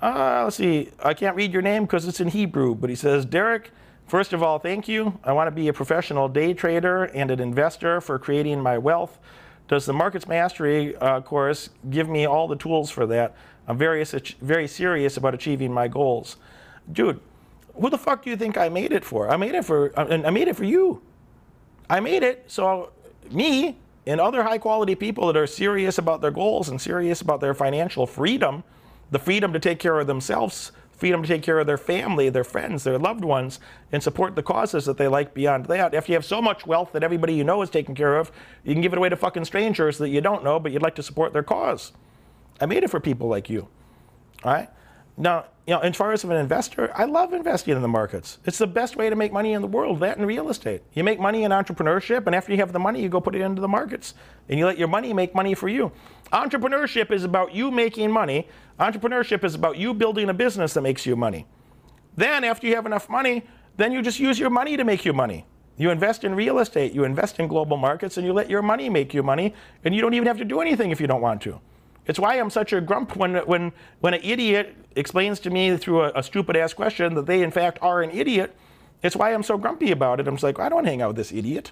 Uh, let's see. I can't read your name because it's in Hebrew, but he says, Derek, first of all, thank you. I want to be a professional day trader and an investor for creating my wealth. Does the Markets Mastery uh, course give me all the tools for that? I'm very, very serious about achieving my goals. Dude, who the fuck do you think I made it for? I made it for, I made it for you. I made it so me and other high quality people that are serious about their goals and serious about their financial freedom, the freedom to take care of themselves, freedom to take care of their family, their friends, their loved ones, and support the causes that they like beyond that. If you have so much wealth that everybody you know is taken care of, you can give it away to fucking strangers that you don't know, but you'd like to support their cause. I made it for people like you. All right? Now, you know, as far as an investor, I love investing in the markets. It's the best way to make money in the world, that and real estate. You make money in entrepreneurship, and after you have the money, you go put it into the markets. And you let your money make money for you. Entrepreneurship is about you making money. Entrepreneurship is about you building a business that makes you money. Then, after you have enough money, then you just use your money to make you money. You invest in real estate, you invest in global markets, and you let your money make you money, and you don't even have to do anything if you don't want to. It's why I'm such a grump when, when, when an idiot explains to me through a, a stupid ass question that they in fact are an idiot. It's why I'm so grumpy about it. I'm just like, I don't hang out with this idiot.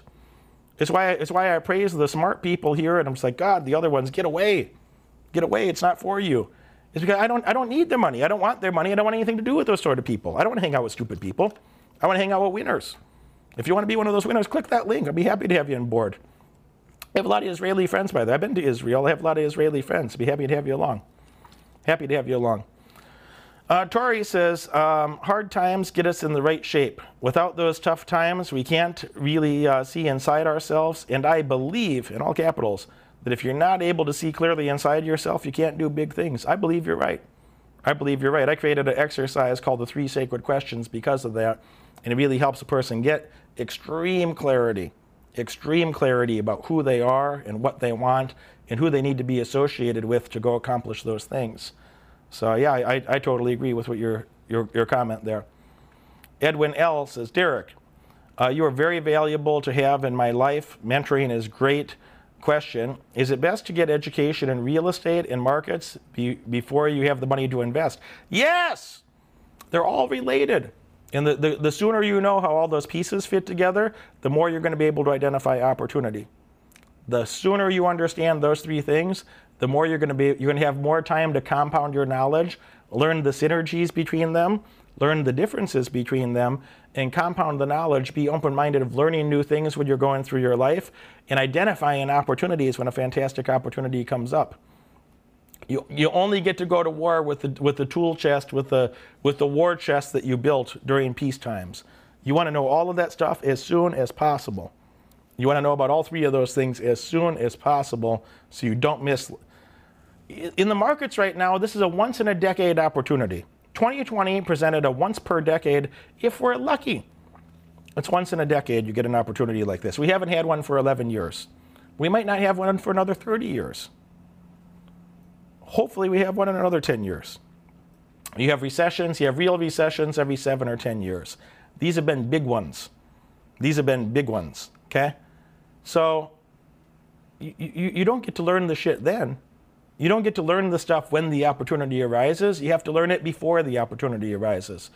It's why, it's why I praise the smart people here and I'm just like, God, the other ones, get away. Get away, it's not for you. It's because I don't, I don't need their money. I don't want their money. I don't want anything to do with those sort of people. I don't want to hang out with stupid people. I want to hang out with winners. If you want to be one of those winners, click that link. I'd be happy to have you on board. I have a lot of Israeli friends, by the way. I've been to Israel. I have a lot of Israeli friends. Be happy to have you along. Happy to have you along. Uh, Tori says, um, hard times get us in the right shape. Without those tough times, we can't really uh, see inside ourselves. And I believe, in all capitals, that if you're not able to see clearly inside yourself, you can't do big things. I believe you're right. I believe you're right. I created an exercise called the Three Sacred Questions because of that. And it really helps a person get extreme clarity extreme clarity about who they are and what they want and who they need to be associated with to go accomplish those things. So yeah, I, I totally agree with what your, your, your comment there. Edwin L. says, Derek, uh, you are very valuable to have in my life. Mentoring is great. Question, is it best to get education in real estate and markets be, before you have the money to invest? Yes! They're all related. And the, the, the sooner you know how all those pieces fit together, the more you're going to be able to identify opportunity. The sooner you understand those three things, the more you're going to be you're going to have more time to compound your knowledge, learn the synergies between them, learn the differences between them, and compound the knowledge, be open-minded of learning new things when you're going through your life and identifying opportunities when a fantastic opportunity comes up. You, you only get to go to war with the, with the tool chest, with the, with the war chest that you built during peace times. You want to know all of that stuff as soon as possible. You want to know about all three of those things as soon as possible so you don't miss. In the markets right now, this is a once in a decade opportunity. 2020 presented a once per decade if we're lucky. It's once in a decade you get an opportunity like this. We haven't had one for 11 years. We might not have one for another 30 years. Hopefully, we have one in another 10 years. You have recessions, you have real recessions every seven or 10 years. These have been big ones. These have been big ones, okay? So, you, you, you don't get to learn the shit then. You don't get to learn the stuff when the opportunity arises. You have to learn it before the opportunity arises.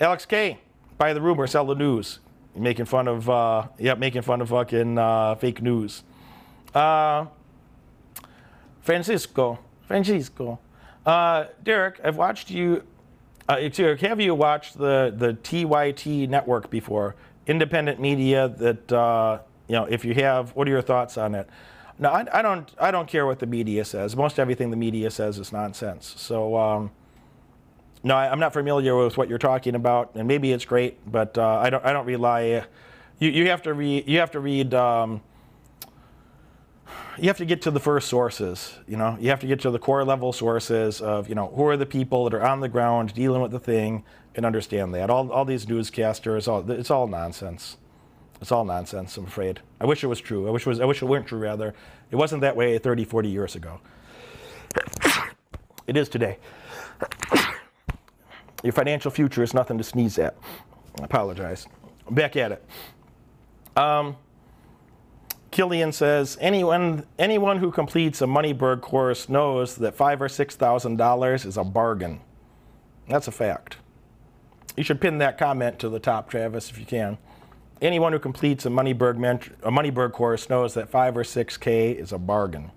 Alex K, buy the rumor, sell the news. You're making fun of, uh, yeah, making fun of fucking uh, fake news. Uh, Francisco, Francisco. Uh, Derek, I've watched you. Uh, have you watched the the TYT network before? Independent media that uh, you know. If you have, what are your thoughts on it? No, I, I, don't. I don't care what the media says. Most everything the media says is nonsense. So. Um, no, I, am not familiar with what you're talking about, and maybe it's great, but uh, I don't. I don't rely. You, you have to read. You have to read um, you have to get to the first sources. You know, you have to get to the core level sources of you know who are the people that are on the ground dealing with the thing and understand that. All, all these newscasters, all it's all nonsense. It's all nonsense. I'm afraid. I wish it was true. I wish it was. I wish it weren't true. Rather, it wasn't that way 30, 40 years ago. It is today. Your financial future is nothing to sneeze at. I apologize. Back at it. Um, Killian says anyone anyone who completes a Moneyberg course knows that five or six thousand dollars is a bargain. That's a fact. You should pin that comment to the top, Travis, if you can. Anyone who completes a Moneyberg, ment- a Moneyberg course knows that 5 or 6K is a bargain.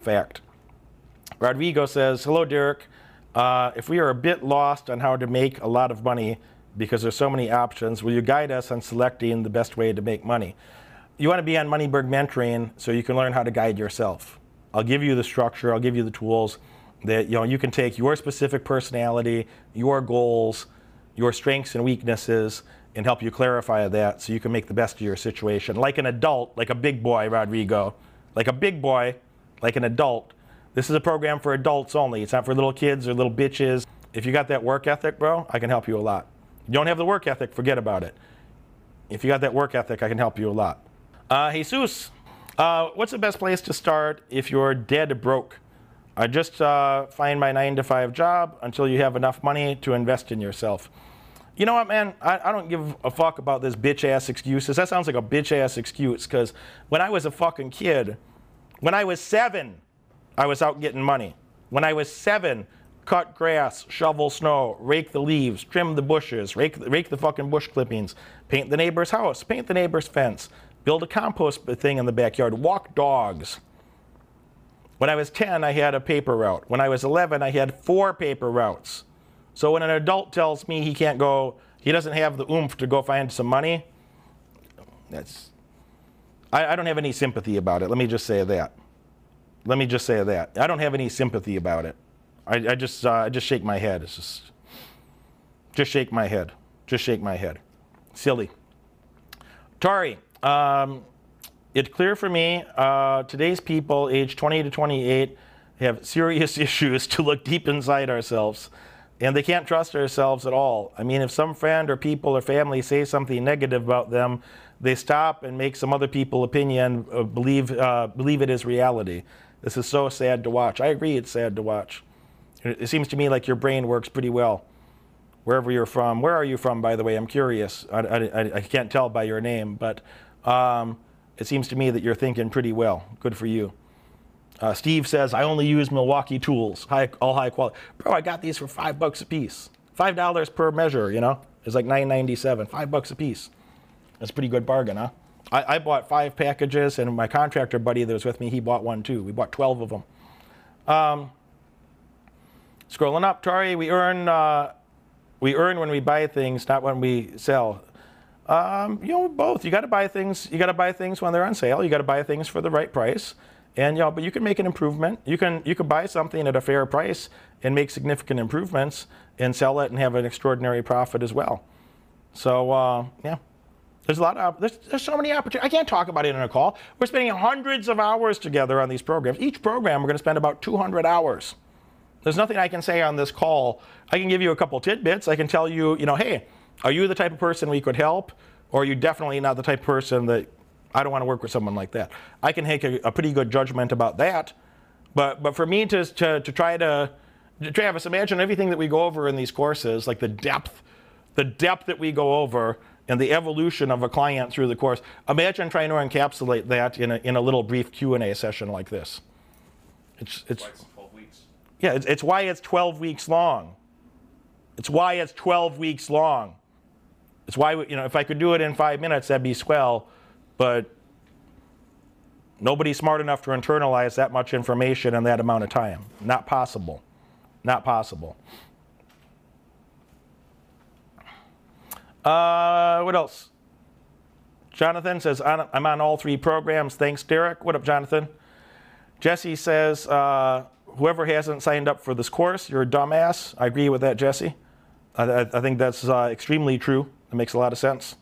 Fact. Rodrigo says, Hello, Derek. Uh, if we are a bit lost on how to make a lot of money because there's so many options, will you guide us on selecting the best way to make money? You want to be on Moneyberg Mentoring so you can learn how to guide yourself. I'll give you the structure, I'll give you the tools that you know you can take your specific personality, your goals, your strengths and weaknesses, and help you clarify that so you can make the best of your situation. Like an adult, like a big boy, Rodrigo, like a big boy, like an adult. This is a program for adults only. It's not for little kids or little bitches. If you got that work ethic, bro, I can help you a lot. You don't have the work ethic, forget about it. If you got that work ethic, I can help you a lot. Uh, Jesus, uh, what's the best place to start if you're dead broke? I just uh, find my nine to five job until you have enough money to invest in yourself. You know what, man? I, I don't give a fuck about this bitch ass excuses. That sounds like a bitch ass excuse because when I was a fucking kid, when I was seven, I was out getting money. When I was seven, cut grass, shovel snow, rake the leaves, trim the bushes, rake, rake the fucking bush clippings, paint the neighbor's house, paint the neighbor's fence, build a compost thing in the backyard, walk dogs. When I was 10, I had a paper route. When I was 11, I had four paper routes. So when an adult tells me he can't go, he doesn't have the oomph to go find some money, that's, I, I don't have any sympathy about it. Let me just say that. Let me just say that. I don't have any sympathy about it. I, I just, uh, I just shake my head. It's just, just shake my head. Just shake my head. Silly. Tari, um, it's clear for me uh, today's people, age 20 to 28, have serious issues to look deep inside ourselves. And they can't trust ourselves at all. I mean, if some friend or people or family say something negative about them, they stop and make some other people opinion uh, believe, uh, believe it is reality. This is so sad to watch. I agree it's sad to watch. It seems to me like your brain works pretty well wherever you're from. Where are you from, by the way? I'm curious. I, I, I can't tell by your name, but um, it seems to me that you're thinking pretty well. Good for you. Uh, Steve says, I only use Milwaukee tools, high, all high quality. Bro, I got these for five bucks a piece. Five dollars per measure, you know? It's like nine ninety seven. Five bucks a piece. That's a pretty good bargain, huh? I, I, bought five packages, and my contractor buddy that was with me, he bought one too. We bought 12 of them. Um, scrolling up, Tari, we earn, uh, we earn when we buy things, not when we sell. Um, you know, both. You got to buy things. You got to buy things when they're on sale. You got to buy things for the right price. And you know, but you can make an improvement. You can you can buy something at a fair price and make significant improvements and sell it and have an extraordinary profit as well. So uh, yeah, there's a lot of there's, there's so many opportunities. I can't talk about it in a call. We're spending hundreds of hours together on these programs. Each program we're going to spend about 200 hours. There's nothing I can say on this call. I can give you a couple tidbits. I can tell you, you know, hey, are you the type of person we could help? Or are you definitely not the type of person that I don't want to work with someone like that? I can make a, a pretty good judgment about that. But, but for me to, to, to try to, Travis, imagine everything that we go over in these courses, like the depth, the depth that we go over and the evolution of a client through the course. Imagine trying to encapsulate that in a, in a little brief Q&A session like this. It's, it's, yeah, it's, it's why it's 12 weeks long. It's why it's 12 weeks long. It's why, you know, if I could do it in five minutes, that'd be swell, but nobody's smart enough to internalize that much information in that amount of time. Not possible. Not possible. Uh, what else? Jonathan says, I'm on all three programs. Thanks, Derek. What up, Jonathan? Jesse says, uh, whoever hasn't signed up for this course, you're a dumbass. I agree with that, Jesse. I, I think that's uh, extremely true. It makes a lot of sense.